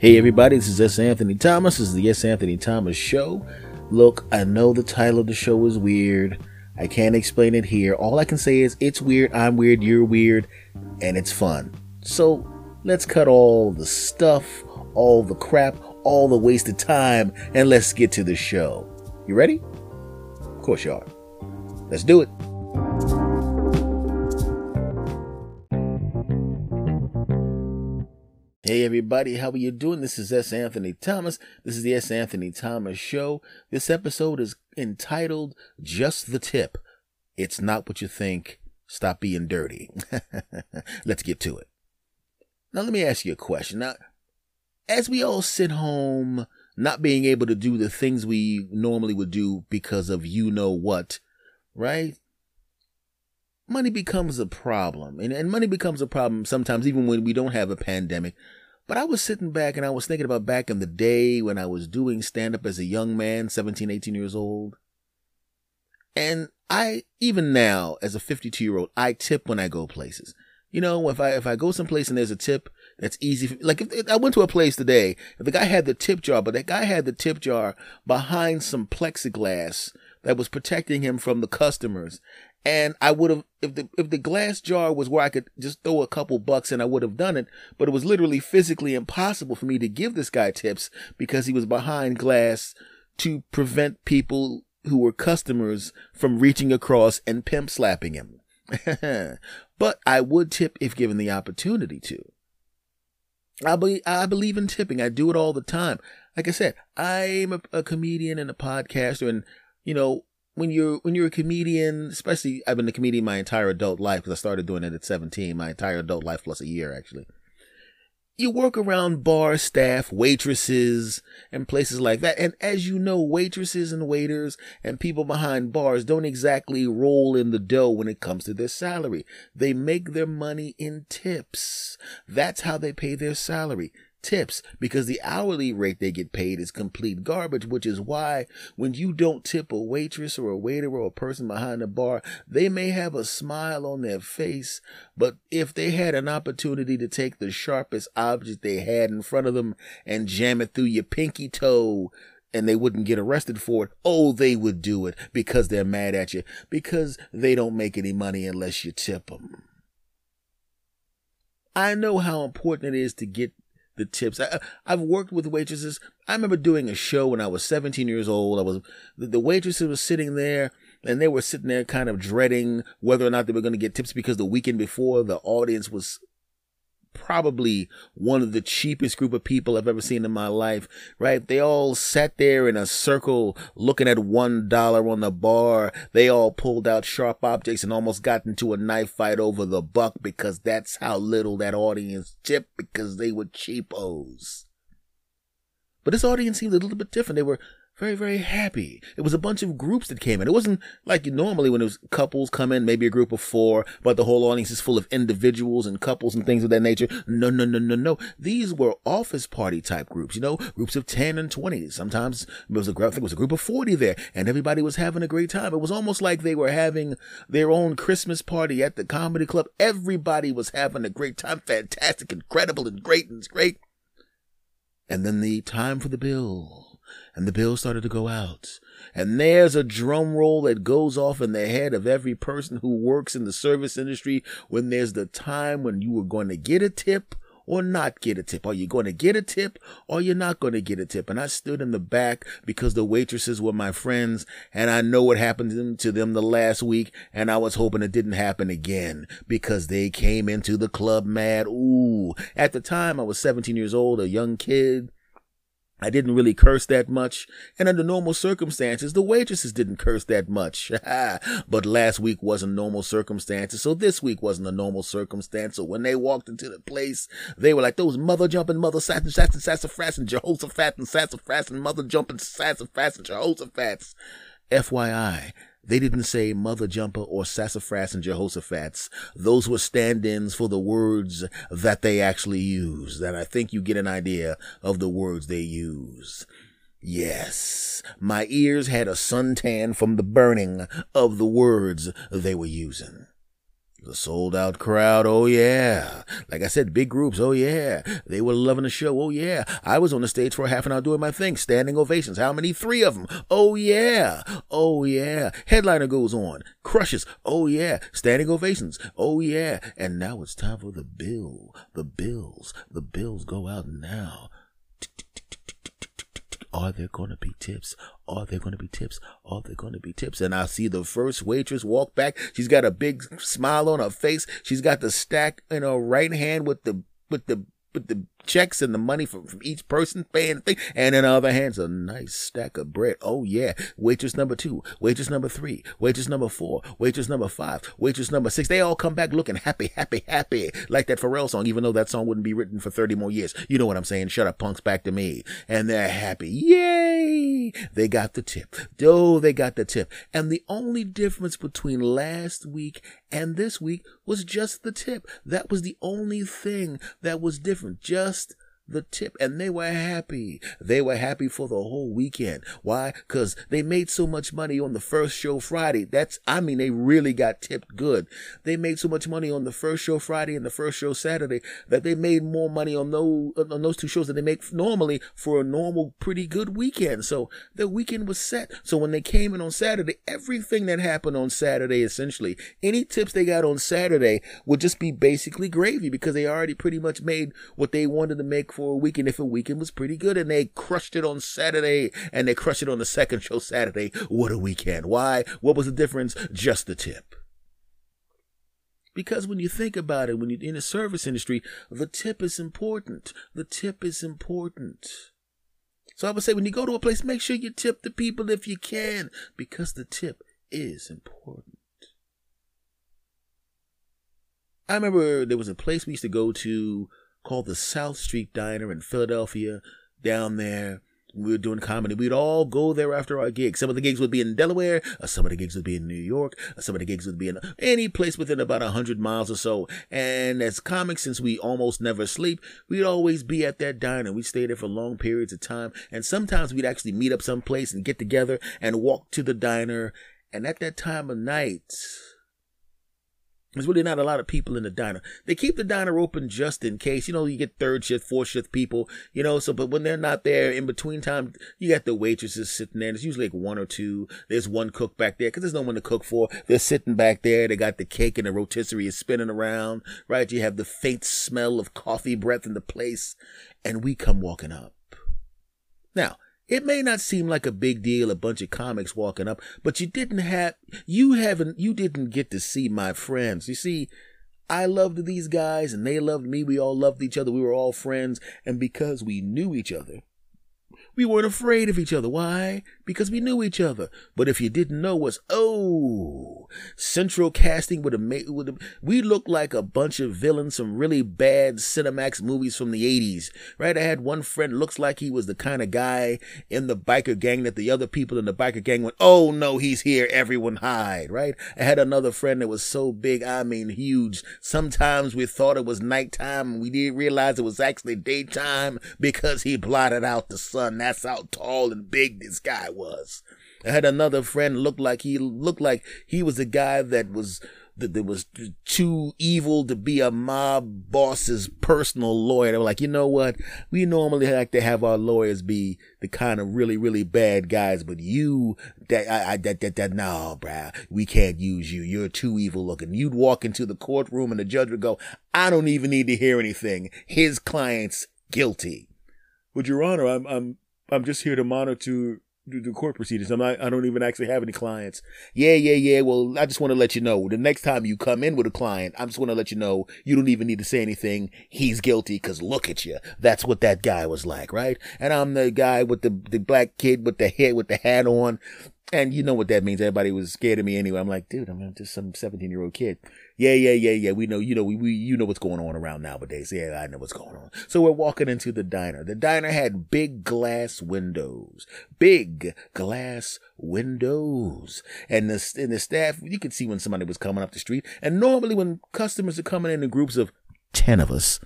Hey everybody, this is S. Anthony Thomas. This is the S. Anthony Thomas Show. Look, I know the title of the show is weird. I can't explain it here. All I can say is it's weird, I'm weird, you're weird, and it's fun. So let's cut all the stuff, all the crap, all the wasted time, and let's get to the show. You ready? Of course you are. Let's do it. Hey everybody, how are you doing? This is S. Anthony Thomas. This is the S. Anthony Thomas Show. This episode is entitled Just the Tip. It's not what you think. Stop being dirty. Let's get to it. Now let me ask you a question. Now, as we all sit home, not being able to do the things we normally would do because of you know what, right? Money becomes a problem. And, and money becomes a problem sometimes even when we don't have a pandemic. But I was sitting back and I was thinking about back in the day when I was doing stand up as a young man, 17, 18 years old. And I, even now, as a 52 year old, I tip when I go places. You know, if I, if I go someplace and there's a tip, that's easy. For, like if, if I went to a place today, if the guy had the tip jar, but that guy had the tip jar behind some plexiglass that was protecting him from the customers. And I would have, if the, if the glass jar was where I could just throw a couple bucks and I would have done it. But it was literally physically impossible for me to give this guy tips because he was behind glass to prevent people who were customers from reaching across and pimp slapping him. but I would tip if given the opportunity to. I, be, I believe in tipping. I do it all the time. Like I said, I'm a, a comedian and a podcaster and, you know, when you're when you're a comedian, especially I've been a comedian my entire adult life because I started doing it at 17, my entire adult life plus a year actually. You work around bar staff, waitresses, and places like that. And as you know, waitresses and waiters and people behind bars don't exactly roll in the dough when it comes to their salary. They make their money in tips. That's how they pay their salary tips because the hourly rate they get paid is complete garbage, which is why when you don't tip a waitress or a waiter or a person behind the bar, they may have a smile on their face, but if they had an opportunity to take the sharpest object they had in front of them and jam it through your pinky toe, and they wouldn't get arrested for it. Oh, they would do it because they're mad at you because they don't make any money unless you tip them. I know how important it is to get the tips. I, I've worked with waitresses. I remember doing a show when I was 17 years old. I was the, the waitresses were sitting there and they were sitting there kind of dreading whether or not they were going to get tips because the weekend before the audience was probably one of the cheapest group of people I've ever seen in my life, right? They all sat there in a circle looking at one dollar on the bar. They all pulled out sharp objects and almost got into a knife fight over the buck because that's how little that audience tipped because they were cheapos. But this audience seemed a little bit different. They were very, very happy. It was a bunch of groups that came in. It wasn't like normally when it was couples come in, maybe a group of four, but the whole audience is full of individuals and couples and things of that nature. No, no, no, no, no. These were office party type groups, you know, groups of 10 and 20. Sometimes it was a, I think it was a group of 40 there and everybody was having a great time. It was almost like they were having their own Christmas party at the comedy club. Everybody was having a great time. Fantastic, incredible, and great and great. And then the time for the bill and the bills started to go out. And there's a drum roll that goes off in the head of every person who works in the service industry when there's the time when you were going to get a tip or not get a tip. Are you going to get a tip or you're not going to get a tip? And I stood in the back because the waitresses were my friends and I know what happened to them the last week and I was hoping it didn't happen again because they came into the club mad. Ooh, at the time I was 17 years old, a young kid I didn't really curse that much, and under normal circumstances, the waitresses didn't curse that much. but last week wasn't normal circumstances, so this week wasn't a normal circumstance. So when they walked into the place, they were like those mother jumping mother satin satin sassafras and Jehoshaphat and sassafras and mother jumping sassafras and Jehoshaphat. FYI, they didn't say Mother Jumper or Sassafras and Jehoshaphat's. Those were stand-ins for the words that they actually use. And I think you get an idea of the words they use. Yes, my ears had a suntan from the burning of the words they were using. The sold out crowd, oh yeah. Like I said, big groups, oh yeah. They were loving the show, oh yeah. I was on the stage for a half an hour doing my thing, standing ovations. How many? Three of them. Oh yeah. Oh yeah. Headliner goes on, crushes, oh yeah. Standing ovations, oh yeah. And now it's time for the bill. The bills. The bills go out now. Are there going to be tips? Are there going to be tips? Are there going to be tips? And I see the first waitress walk back. She's got a big smile on her face. She's got the stack in her right hand with the with the with the checks and the money from, from each person paying the thing. And in the other hands, a nice stack of bread. Oh yeah. Waitress number two, waitress number three, waitress number four, waitress number five, waitress number six. They all come back looking happy, happy, happy. Like that Pharrell song, even though that song wouldn't be written for 30 more years. You know what I'm saying? Shut up, punks back to me. And they're happy. Yay! They got the tip. Oh, they got the tip. And the only difference between last week and this week was just the tip. That was the only thing that was different. Just just the tip and they were happy. They were happy for the whole weekend. Why? Cause they made so much money on the first show Friday. That's, I mean, they really got tipped good. They made so much money on the first show Friday and the first show Saturday that they made more money on those, on those two shows than they make normally for a normal, pretty good weekend. So the weekend was set. So when they came in on Saturday, everything that happened on Saturday, essentially, any tips they got on Saturday would just be basically gravy because they already pretty much made what they wanted to make for a weekend if a weekend was pretty good and they crushed it on Saturday and they crushed it on the second show Saturday. What a weekend. Why? What was the difference? Just the tip. Because when you think about it, when you're in the service industry, the tip is important. The tip is important. So I would say when you go to a place, make sure you tip the people if you can, because the tip is important. I remember there was a place we used to go to called the South Street Diner in Philadelphia down there. We were doing comedy. We'd all go there after our gigs. Some of the gigs would be in Delaware, uh, some of the gigs would be in New York, uh, some of the gigs would be in any place within about a hundred miles or so. And as comics, since we almost never sleep, we'd always be at that diner. We'd stay there for long periods of time. And sometimes we'd actually meet up someplace and get together and walk to the diner. And at that time of night, there's really not a lot of people in the diner. They keep the diner open just in case. You know, you get third shift, fourth shift people, you know, so, but when they're not there in between time, you got the waitresses sitting there. There's usually like one or two. There's one cook back there because there's no one to cook for. They're sitting back there. They got the cake and the rotisserie is spinning around, right? You have the faint smell of coffee breath in the place. And we come walking up. Now, it may not seem like a big deal, a bunch of comics walking up, but you didn't have, you haven't, you didn't get to see my friends. You see, I loved these guys and they loved me. We all loved each other. We were all friends. And because we knew each other, we weren't afraid of each other. Why? Because we knew each other. But if you didn't know us, oh, central casting would have made, we looked like a bunch of villains from really bad Cinemax movies from the 80s, right? I had one friend looks like he was the kind of guy in the biker gang that the other people in the biker gang went, oh no, he's here. Everyone hide, right? I had another friend that was so big. I mean, huge. Sometimes we thought it was nighttime we didn't realize it was actually daytime because he blotted out the sun how tall and big this guy was. I had another friend look like he looked like he was a guy that was that, that was too evil to be a mob boss's personal lawyer. They were like, you know what? We normally like to have our lawyers be the kind of really, really bad guys, but you, that, I, I that, that, that, no, bruh, we can't use you. You're too evil looking. You'd walk into the courtroom and the judge would go, I don't even need to hear anything. His client's guilty. But Your Honor, I'm, I'm, I'm just here to monitor the court proceedings. I'm not, I don't even actually have any clients. Yeah, yeah, yeah. Well, I just want to let you know the next time you come in with a client, I just want to let you know you don't even need to say anything. He's guilty because look at you. That's what that guy was like, right? And I'm the guy with the, the black kid with the head, with the hat on. And you know what that means. Everybody was scared of me anyway. I'm like, dude, I'm just some 17 year old kid. Yeah, yeah, yeah, yeah. We know, you know, we, we, you know what's going on around nowadays. Yeah, I know what's going on. So we're walking into the diner. The diner had big glass windows, big glass windows. And the, and the staff, you could see when somebody was coming up the street. And normally when customers are coming in in groups of 10 of us,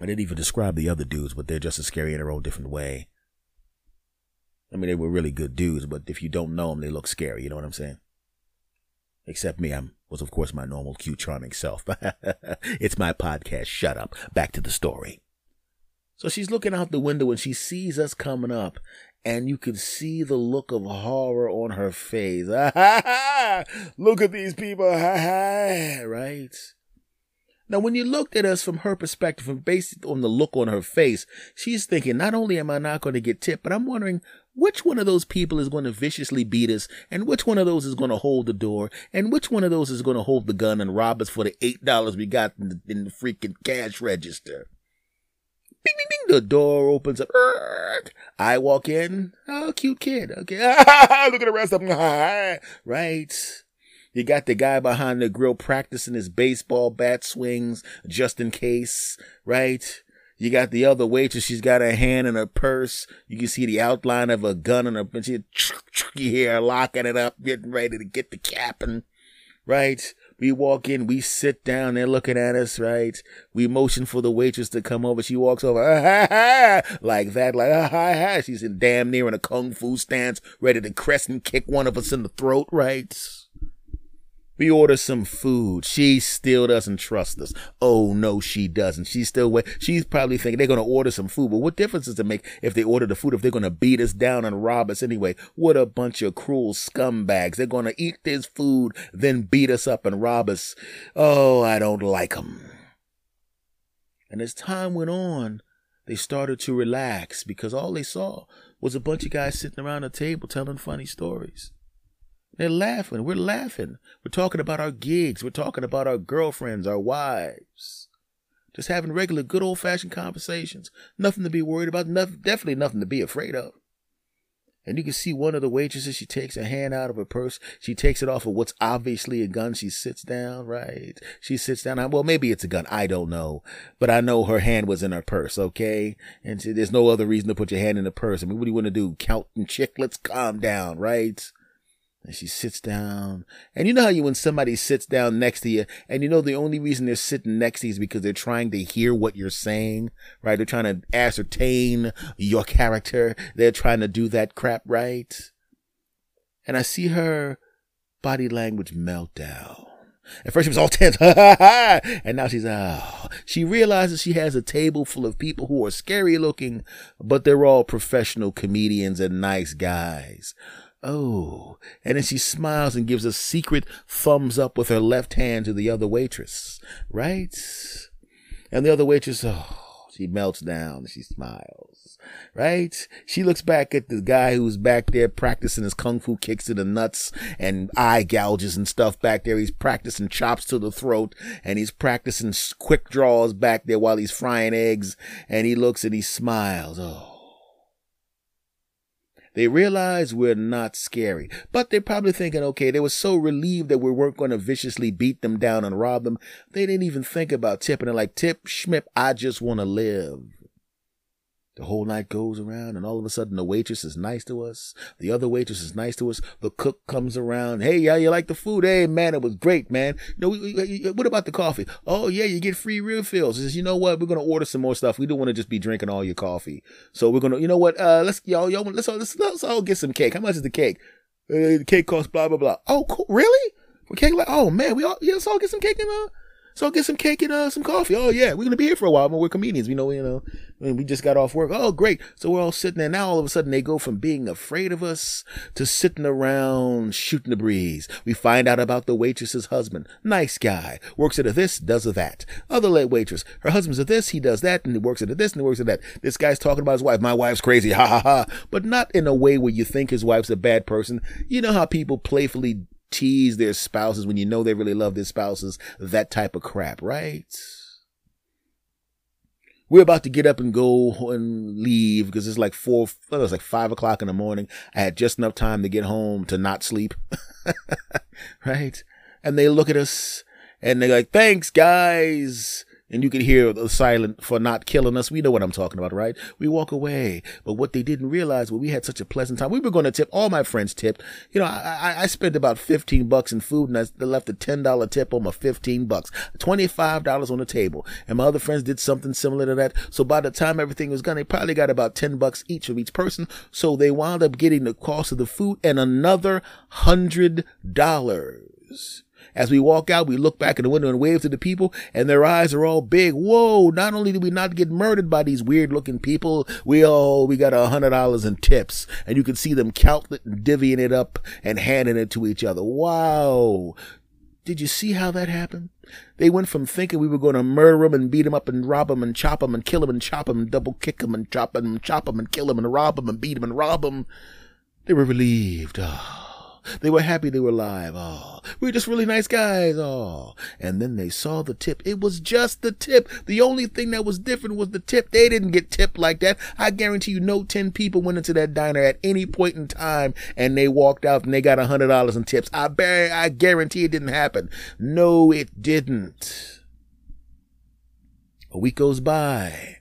I didn't even describe the other dudes, but they're just as scary in their own different way. I mean, they were really good dudes, but if you don't know them, they look scary. You know what I'm saying? Except me, I'm was of course my normal cute charming self. it's my podcast. Shut up. Back to the story. So she's looking out the window and she sees us coming up and you could see the look of horror on her face. Look at these people, right? Now, when you looked at us from her perspective and based on the look on her face, she's thinking, not only am I not going to get tipped, but I'm wondering which one of those people is going to viciously beat us, and which one of those is going to hold the door, and which one of those is going to hold the gun and rob us for the $8 we got in the, in the freaking cash register. Bing, bing, bing. The door opens up. I walk in. Oh, cute kid. Okay. Look at the rest of them. Right. You got the guy behind the grill practicing his baseball bat swings just in case. Right. You got the other waitress. She's got her hand in her purse. You can see the outline of a gun in her, and she, you hear her locking it up, getting ready to get the cap and, right? We walk in, we sit down, they're looking at us, right? We motion for the waitress to come over. She walks over, ah, ha, ha, like that, like, ah, ha, ha. She's in damn near in a kung fu stance, ready to crescent kick one of us in the throat, right? We order some food. She still doesn't trust us. Oh no, she doesn't. She's still wait. She's probably thinking they're to order some food. But what difference does it make if they order the food if they're to beat us down and rob us anyway? What a bunch of cruel scumbags. They're to eat this food, then beat us up and rob us. Oh, I don't like them. And as time went on, they started to relax because all they saw was a bunch of guys sitting around a table telling funny stories. They're laughing. We're laughing. We're talking about our gigs. We're talking about our girlfriends, our wives. Just having regular, good old fashioned conversations. Nothing to be worried about. Nothing, definitely nothing to be afraid of. And you can see one of the waitresses, she takes a hand out of her purse. She takes it off of what's obviously a gun. She sits down, right? She sits down. Well, maybe it's a gun. I don't know. But I know her hand was in her purse, okay? And there's no other reason to put your hand in the purse. I mean, what do you want to do? Counting chiclets? Calm down, right? And she sits down. And you know how you, when somebody sits down next to you, and you know the only reason they're sitting next to you is because they're trying to hear what you're saying, right? They're trying to ascertain your character. They're trying to do that crap, right? And I see her body language melt down. At first she was all tense, and now she's oh. She realizes she has a table full of people who are scary looking, but they're all professional comedians and nice guys Oh, and then she smiles and gives a secret thumbs up with her left hand to the other waitress, right? And the other waitress, oh, she melts down. She smiles, right? She looks back at the guy who's back there practicing his kung fu kicks to the nuts and eye gouges and stuff back there. He's practicing chops to the throat and he's practicing quick draws back there while he's frying eggs. And he looks and he smiles. Oh. They realize we're not scary, but they're probably thinking, okay, they were so relieved that we weren't going to viciously beat them down and rob them. They didn't even think about tipping it like, tip, schmip, I just want to live. The whole night goes around, and all of a sudden, the waitress is nice to us. The other waitress is nice to us. The cook comes around. Hey, yeah, you like the food? Hey, man, it was great, man. You know, we, we, what about the coffee? Oh, yeah, you get free refills. Says, you know what? We're gonna order some more stuff. We don't want to just be drinking all your coffee. So we're gonna, you know what? Uh, let's y'all, y'all, let's all, let's, let's all get some cake. How much is the cake? Uh, the cake costs blah blah blah. Oh, cool. Really? For cake, like, oh man, we all, yeah, let's all get some cake and uh so get some cake and uh, some coffee. Oh yeah, we're gonna be here for a while, but we're comedians. We know, you know, we just got off work. Oh great. So we're all sitting there. Now all of a sudden they go from being afraid of us to sitting around shooting the breeze. We find out about the waitress's husband. Nice guy. Works at a this, does a that. Other late waitress. Her husband's at this, he does that, and he works at a this and he works at that. This guy's talking about his wife. My wife's crazy. Ha ha ha. But not in a way where you think his wife's a bad person. You know how people playfully tease their spouses when you know they really love their spouses, that type of crap, right? We're about to get up and go and leave because it's like four, it was like five o'clock in the morning. I had just enough time to get home to not sleep. right? And they look at us and they're like, thanks guys and you can hear the silent for not killing us. We know what I'm talking about, right? We walk away. But what they didn't realize, well, we had such a pleasant time. We were going to tip. All my friends tipped. You know, I, I spent about 15 bucks in food and I left a $10 tip on my 15 bucks, $25 on the table. And my other friends did something similar to that. So by the time everything was gone, they probably got about 10 bucks each of each person. So they wound up getting the cost of the food and another hundred dollars. As we walk out, we look back in the window and wave to the people, and their eyes are all big. Whoa, not only did we not get murdered by these weird looking people, we all, we got a hundred dollars in tips. And you can see them counting it and divvying it up and handing it to each other. Wow. Did you see how that happened? They went from thinking we were going to murder them and beat them up and rob them and chop them and kill them and chop them and double kick them and chop them and chop them and kill them and rob them and beat them and rob them. They were relieved. Oh. They were happy they were alive. Oh, we're just really nice guys. Oh, and then they saw the tip. It was just the tip. The only thing that was different was the tip. They didn't get tipped like that. I guarantee you, no 10 people went into that diner at any point in time and they walked out and they got a hundred dollars in tips. I bet, I guarantee it didn't happen. No, it didn't. A week goes by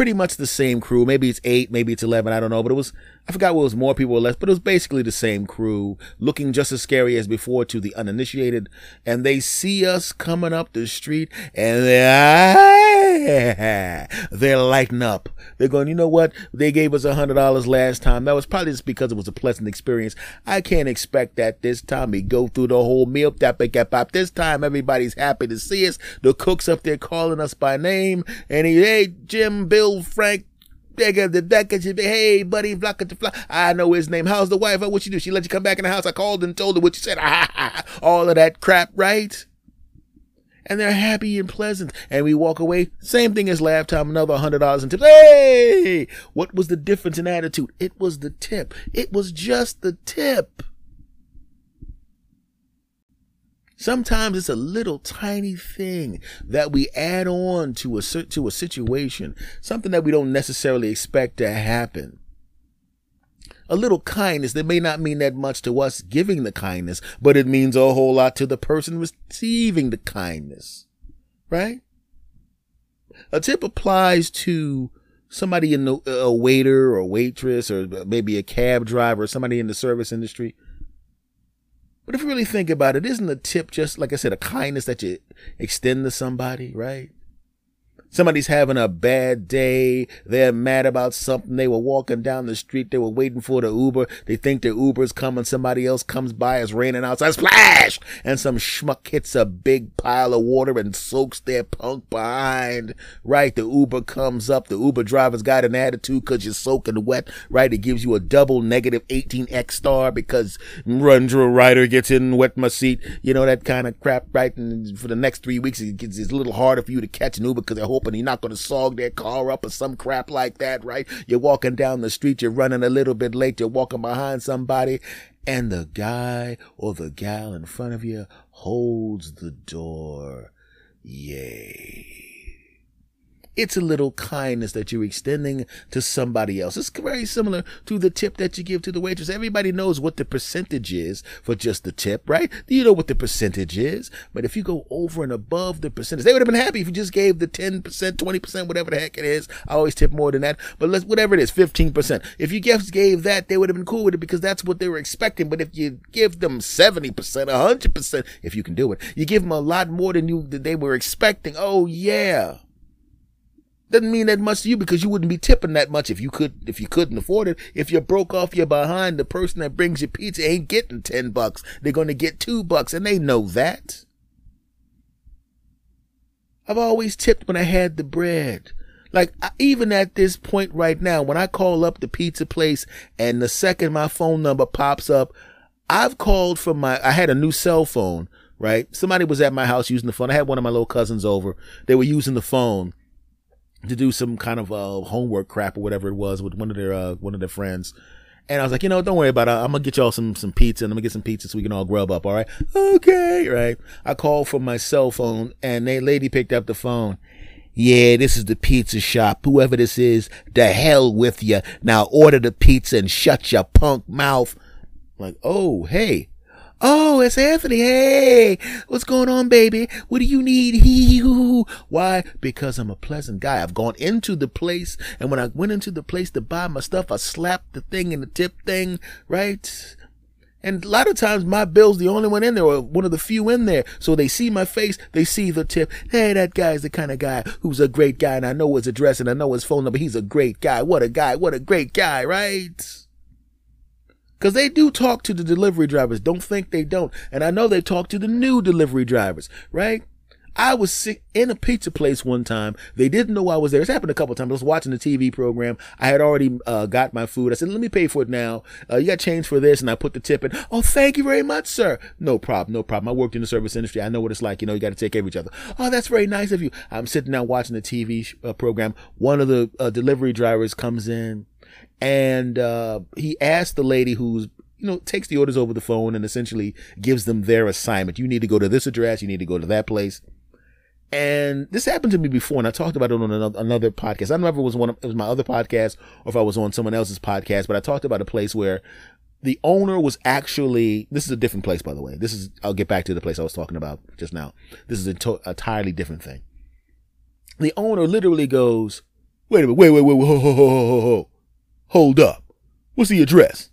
pretty much the same crew. Maybe it's eight, maybe it's 11. I don't know, but it was, I forgot what was more people or less, but it was basically the same crew looking just as scary as before to the uninitiated. And they see us coming up the street and they're, ah! they're lighting up. They're going, you know what? They gave us a hundred dollars last time. That was probably just because it was a pleasant experience. I can't expect that this time we go through the whole meal. This time everybody's happy to see us. The cook's up there calling us by name and he, hey, Jim, Bill, Frank, the deck hey buddy, flock to fly. I know his name. How's the wife? What you do? She let you come back in the house. I called and told her what you said. All of that crap, right? And they're happy and pleasant. And we walk away. Same thing as last time. Another hundred dollars in tips. Hey! What was the difference in attitude? It was the tip. It was just the tip. Sometimes it's a little tiny thing that we add on to a to a situation, something that we don't necessarily expect to happen. A little kindness that may not mean that much to us giving the kindness, but it means a whole lot to the person receiving the kindness. Right? A tip applies to somebody in the, a waiter or waitress or maybe a cab driver, somebody in the service industry but if you really think about it, isn't a tip just, like I said, a kindness that you extend to somebody, right? Somebody's having a bad day. They're mad about something. They were walking down the street. They were waiting for the Uber. They think the Uber's coming. Somebody else comes by. It's raining outside. Splash! And some schmuck hits a big pile of water and soaks their punk behind. Right? The Uber comes up. The Uber driver's got an attitude because you're soaking wet. Right? It gives you a double negative 18x star because Rundra Rider gets in wet my seat. You know, that kind of crap. Right? And for the next three weeks, it gets, it's a little harder for you to catch an Uber because they're hoping you're not going to sog their car up or some crap like that, right? You're walking down the street, you're running a little bit late, you're walking behind somebody, and the guy or the gal in front of you holds the door. Yay. It's a little kindness that you're extending to somebody else. It's very similar to the tip that you give to the waitress. Everybody knows what the percentage is for just the tip, right? You know what the percentage is. But if you go over and above the percentage, they would have been happy if you just gave the 10%, 20%, whatever the heck it is. I always tip more than that. But let's, whatever it is, 15%. If you just gave that, they would have been cool with it because that's what they were expecting. But if you give them 70%, 100%, if you can do it, you give them a lot more than you, they were expecting. Oh yeah doesn't mean that much to you because you wouldn't be tipping that much if you could if you couldn't afford it. If you're broke off your behind, the person that brings you pizza ain't getting ten bucks. They're gonna get two bucks, and they know that. I've always tipped when I had the bread. Like even at this point right now, when I call up the pizza place and the second my phone number pops up, I've called from my I had a new cell phone, right? Somebody was at my house using the phone. I had one of my little cousins over. They were using the phone to do some kind of uh, homework crap or whatever it was with one of their uh, one of their friends. And I was like, you know, don't worry about it. I'm gonna get y'all some some pizza and I'm gonna get some pizza so we can all grub up. All right, okay, right. I called from my cell phone and the lady picked up the phone. Yeah, this is the pizza shop. Whoever this is, the hell with you. Now order the pizza and shut your punk mouth. I'm like, oh, hey, Oh, it's Anthony. Hey, what's going on, baby? What do you need? Hee hoo. Why? Because I'm a pleasant guy. I've gone into the place, and when I went into the place to buy my stuff, I slapped the thing in the tip thing, right? And a lot of times my bill's the only one in there or one of the few in there. So they see my face, they see the tip. Hey, that guy's the kind of guy who's a great guy and I know his address and I know his phone number. He's a great guy. What a guy. What a great guy, right? Because they do talk to the delivery drivers. Don't think they don't. And I know they talk to the new delivery drivers, right? I was sick in a pizza place one time. They didn't know I was there. It's happened a couple times. I was watching the TV program. I had already uh, got my food. I said, "Let me pay for it now. Uh, you got change for this?" And I put the tip in. Oh, thank you very much, sir. No problem. No problem. I worked in the service industry. I know what it's like. You know, you got to take care of each other. Oh, that's very nice of you. I'm sitting down watching the TV uh, program. One of the uh, delivery drivers comes in, and uh, he asked the lady who's you know, takes the orders over the phone and essentially gives them their assignment. You need to go to this address. You need to go to that place. And this happened to me before, and I talked about it on another, another podcast. I don't if it was one of, it was my other podcast or if I was on someone else's podcast, but I talked about a place where the owner was actually this is a different place, by the way. This is I'll get back to the place I was talking about just now. This is a to- entirely different thing. The owner literally goes, "Wait a minute, wait, wait, wait, ho, ho, ho, ho, ho. Hold up. What's the address?"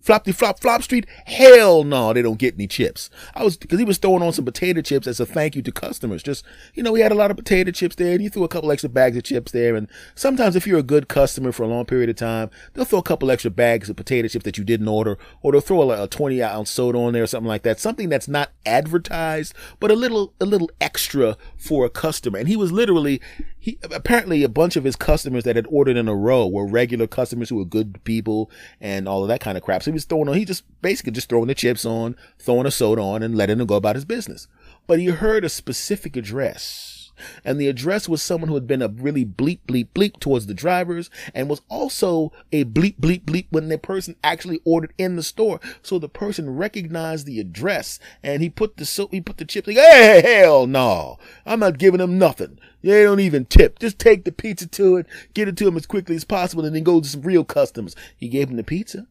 Flopty Flop Flop Street? Hell no, they don't get any chips. I was because he was throwing on some potato chips as a thank you to customers. Just you know, we had a lot of potato chips there, and he threw a couple extra bags of chips there. And sometimes, if you're a good customer for a long period of time, they'll throw a couple extra bags of potato chips that you didn't order, or they'll throw a, a 20 ounce soda on there or something like that. Something that's not advertised, but a little a little extra for a customer. And he was literally he apparently a bunch of his customers that had ordered in a row were regular customers who were good people and all of that kind of crap. So he was throwing on, he just basically just throwing the chips on, throwing a soda on, and letting him go about his business. But he heard a specific address. And the address was someone who had been a really bleep, bleep, bleep towards the drivers and was also a bleep, bleep, bleep when the person actually ordered in the store. So the person recognized the address and he put the, so he put the chips, like, hey, hell no, I'm not giving him nothing. They don't even tip. Just take the pizza to it, get it to him as quickly as possible, and then go to some real customers. He gave him the pizza,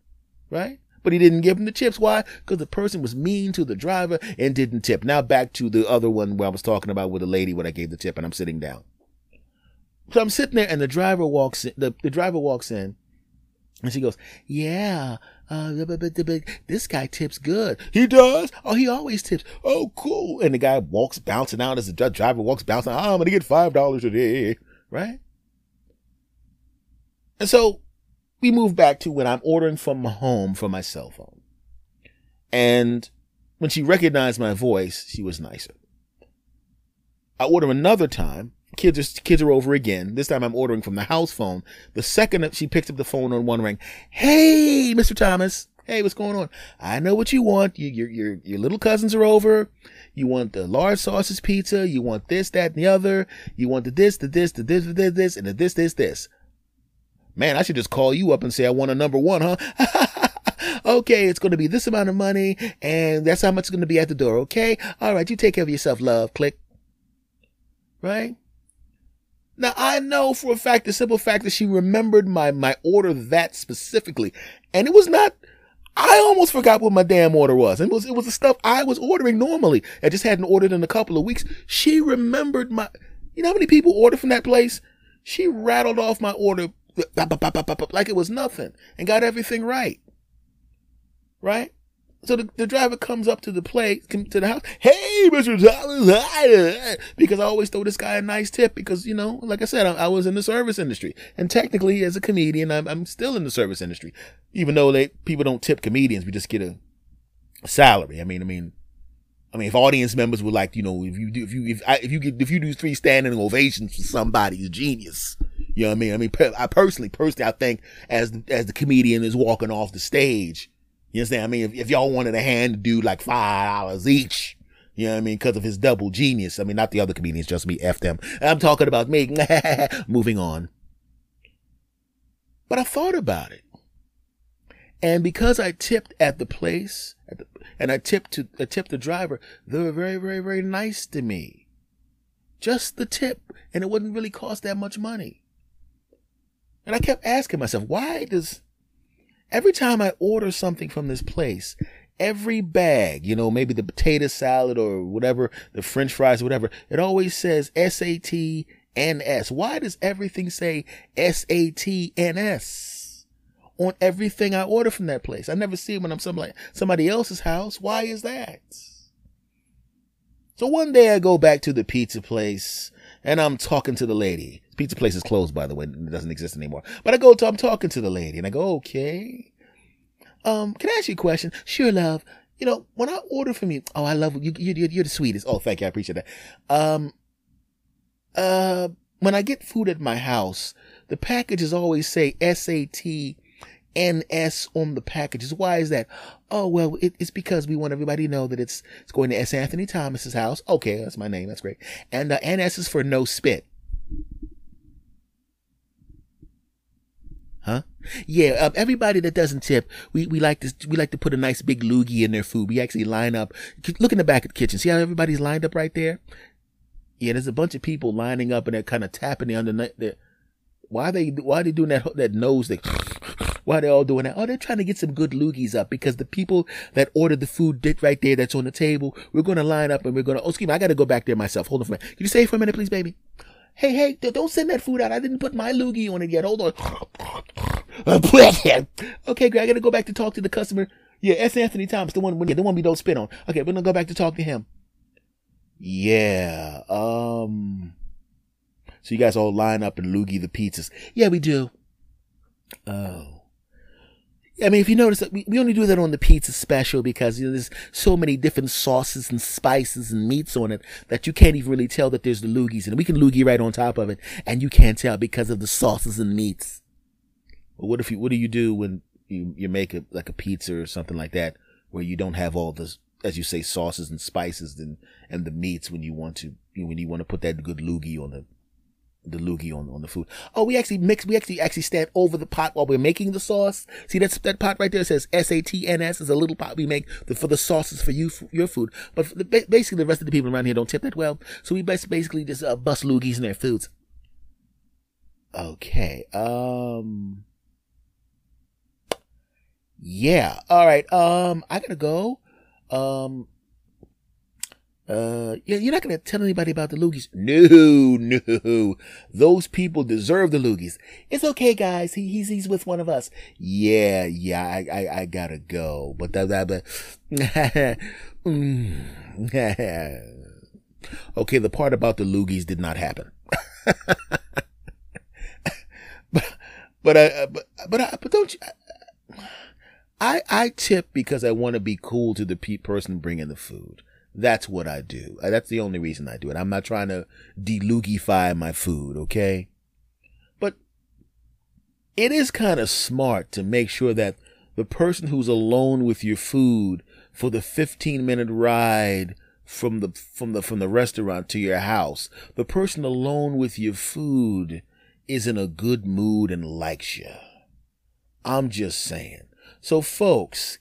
right? but he didn't give him the chips. Why? Because the person was mean to the driver and didn't tip. Now back to the other one where I was talking about with the lady when I gave the tip and I'm sitting down. So I'm sitting there and the driver walks in, the, the driver walks in and she goes, yeah, uh, this guy tips good. He does? Oh, he always tips. Oh, cool. And the guy walks bouncing out as the driver walks bouncing. Oh, I'm going to get $5 a day. Right? And so we move back to when I'm ordering from home from my cell phone. And when she recognized my voice, she was nicer. I order another time. Kids are, kids are over again. This time I'm ordering from the house phone. The second that she picked up the phone on one ring, Hey, Mr. Thomas. Hey, what's going on? I know what you want. You, your, your, your little cousins are over. You want the large sausage pizza. You want this, that, and the other. You want the this, the this, the this, the this, and the this, this, this. Man, I should just call you up and say I want a number one, huh? okay, it's going to be this amount of money, and that's how much it's going to be at the door, okay? All right, you take care of yourself, love. Click. Right? Now, I know for a fact, the simple fact that she remembered my, my order that specifically. And it was not, I almost forgot what my damn order was. It was, it was the stuff I was ordering normally. I just hadn't ordered in a couple of weeks. She remembered my, you know how many people order from that place? She rattled off my order like it was nothing and got everything right. Right? So the, the driver comes up to the place, to the house. Hey, Mr. Thomas, because I always throw this guy a nice tip because, you know, like I said, I, I was in the service industry and technically as a comedian, I'm, I'm still in the service industry, even though they, people don't tip comedians. We just get a, salary. I mean, I mean, I mean, if audience members would like, you know, if you do, if you, if I, if you get, if you do three standing ovations for somebody, a genius. You know what I mean? I mean, I personally, personally, I think as as the comedian is walking off the stage, you understand? I mean, if, if y'all wanted a hand to do like five dollars each, you know what I mean? Because of his double genius. I mean, not the other comedians, just me. F them. I'm talking about me. Moving on. But I thought about it. And because I tipped at the place, at the, and I tipped to, I tipped the driver, they were very, very, very nice to me. Just the tip. And it wouldn't really cost that much money. And I kept asking myself, why does every time I order something from this place, every bag, you know, maybe the potato salad or whatever, the french fries, or whatever, it always says SAT NS. Why does everything say SAT NS on everything I order from that place? I never see it when I'm somebody, somebody else's house. Why is that? So one day I go back to the pizza place and I'm talking to the lady. Pizza place is closed, by the way. It doesn't exist anymore. But I go to, I'm talking to the lady and I go, okay. um, can I ask you a question? Sure, love. You know, when I order from you, oh, I love you. You, you you're the sweetest. Oh, thank you. I appreciate that. Um, uh, when I get food at my house, the packages always say SAT NS on the packages. Why is that? Oh, well, it, it's because we want everybody to know that it's, it's going to S. Anthony Thomas's house. Okay. That's my name. That's great. And, uh, NS is for no spit. Huh? Yeah, um, everybody that doesn't tip, we, we like to we like to put a nice big loogie in their food. We actually line up. Look in the back of the kitchen. See how everybody's lined up right there? Yeah, there's a bunch of people lining up and they're kind of tapping the underneath. Why are they why are they doing that that nose thing? Why are they all doing that? Oh, they're trying to get some good loogies up because the people that ordered the food did right there that's on the table, we're to line up and we're to, oh, excuse me, I got to go back there myself. Hold on for a minute. Can you stay for a minute, please, baby? Hey, hey, don't send that food out. I didn't put my loogie on it yet. Hold on. okay, great. I got to go back to talk to the customer. Yeah, S. Anthony Thomas, the one, the one we don't spit on. Okay, we're to go back to talk to him. Yeah, um, so you guys all line up and loogie the pizzas. Yeah, we do. Oh. I mean, if you notice that we, we only do that on the pizza special because you know, there's so many different sauces and spices and meats on it that you can't even really tell that there's the loogies and we can loogie right on top of it and you can't tell because of the sauces and meats. Well, what if you, what do you do when you, you make a, like a pizza or something like that where you don't have all the, as you say, sauces and spices and, and the meats when you want to, when you want to put that good loogie on the, the loogie on, on the food. Oh, we actually mix, we actually, actually stand over the pot while we're making the sauce. See, that's, that pot right there says S-A-T-N-S is a little pot we make for the sauces for you, for your food. But the, basically the rest of the people around here don't tip that well. So we basically just uh, bust loogies in their foods. Okay. Um, yeah. All right. Um, I gotta go. Um, uh, yeah, you're not gonna tell anybody about the loogies. No, no. Those people deserve the loogies. It's okay, guys. He, he's, he's with one of us. Yeah, yeah, I, I, I gotta go. But that, that, but, mm. okay, the part about the loogies did not happen. but, but I, but, but I, but don't you, I, I tip because I want to be cool to the pe- person bringing the food. That's what I do. Uh, that's the only reason I do it. I'm not trying to delugify my food, okay? But it is kind of smart to make sure that the person who's alone with your food for the 15 minute ride from the from the from the restaurant to your house, the person alone with your food is in a good mood and likes you. I'm just saying. So folks,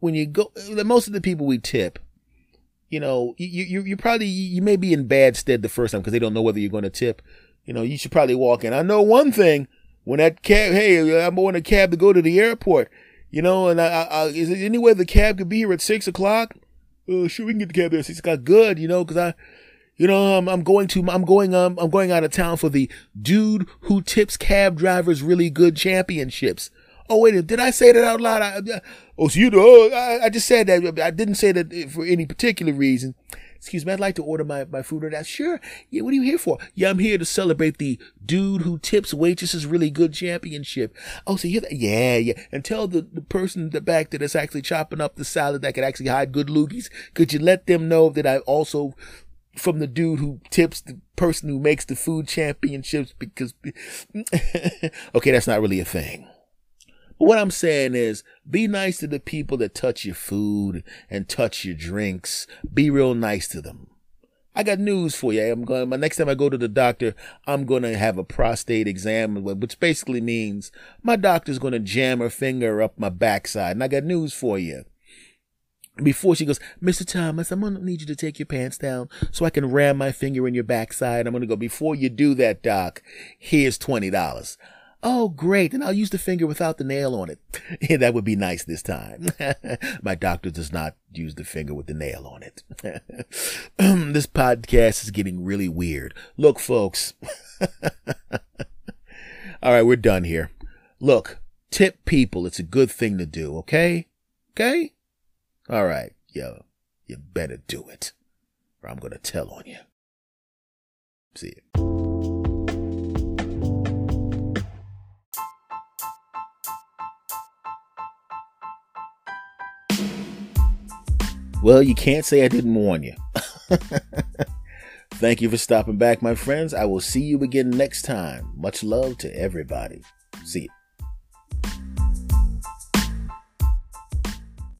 when you go most of the people we tip you know, you, you, you probably, you may be in bad stead the first time because they don't know whether you're going to tip. You know, you should probably walk in. I know one thing when that cab, hey, I'm on a cab to go to the airport, you know, and I, I, is there any way the cab could be here at six o'clock? Uh, sure, we can get the cab there at six o'clock. Good, you know, cause I, you know, I'm, I'm going to, I'm going, um, I'm going out of town for the dude who tips cab drivers really good championships. Oh, wait, did I say that out loud? I, oh, so you know, I, I, just said that. I didn't say that for any particular reason. Excuse me, I'd like to order my, my food or that. Sure. Yeah, what are you here for? Yeah, I'm here to celebrate the dude who tips waitresses really good championship. Oh, so you Yeah, yeah. And tell the, the person in the back that is actually chopping up the salad that could actually hide good loogies. Could you let them know that I also from the dude who tips the person who makes the food championships because okay, that's not really a thing. What I'm saying is be nice to the people that touch your food and touch your drinks. Be real nice to them. I got news for you. I'm going, my next time I go to the doctor, I'm going to have a prostate exam, which basically means my doctor's going to jam her finger up my backside. And I got news for you. Before she goes, Mr. Thomas, I'm going to need you to take your pants down so I can ram my finger in your backside. I'm going to go, before you do that, doc, here's $20. Oh, great. Then I'll use the finger without the nail on it. that would be nice this time. My doctor does not use the finger with the nail on it. this podcast is getting really weird. Look, folks. All right, we're done here. Look, tip people. It's a good thing to do. Okay. Okay. All right. Yo, you better do it or I'm going to tell on you. See you. Well, you can't say I didn't warn you. Thank you for stopping back, my friends. I will see you again next time. Much love to everybody. See you.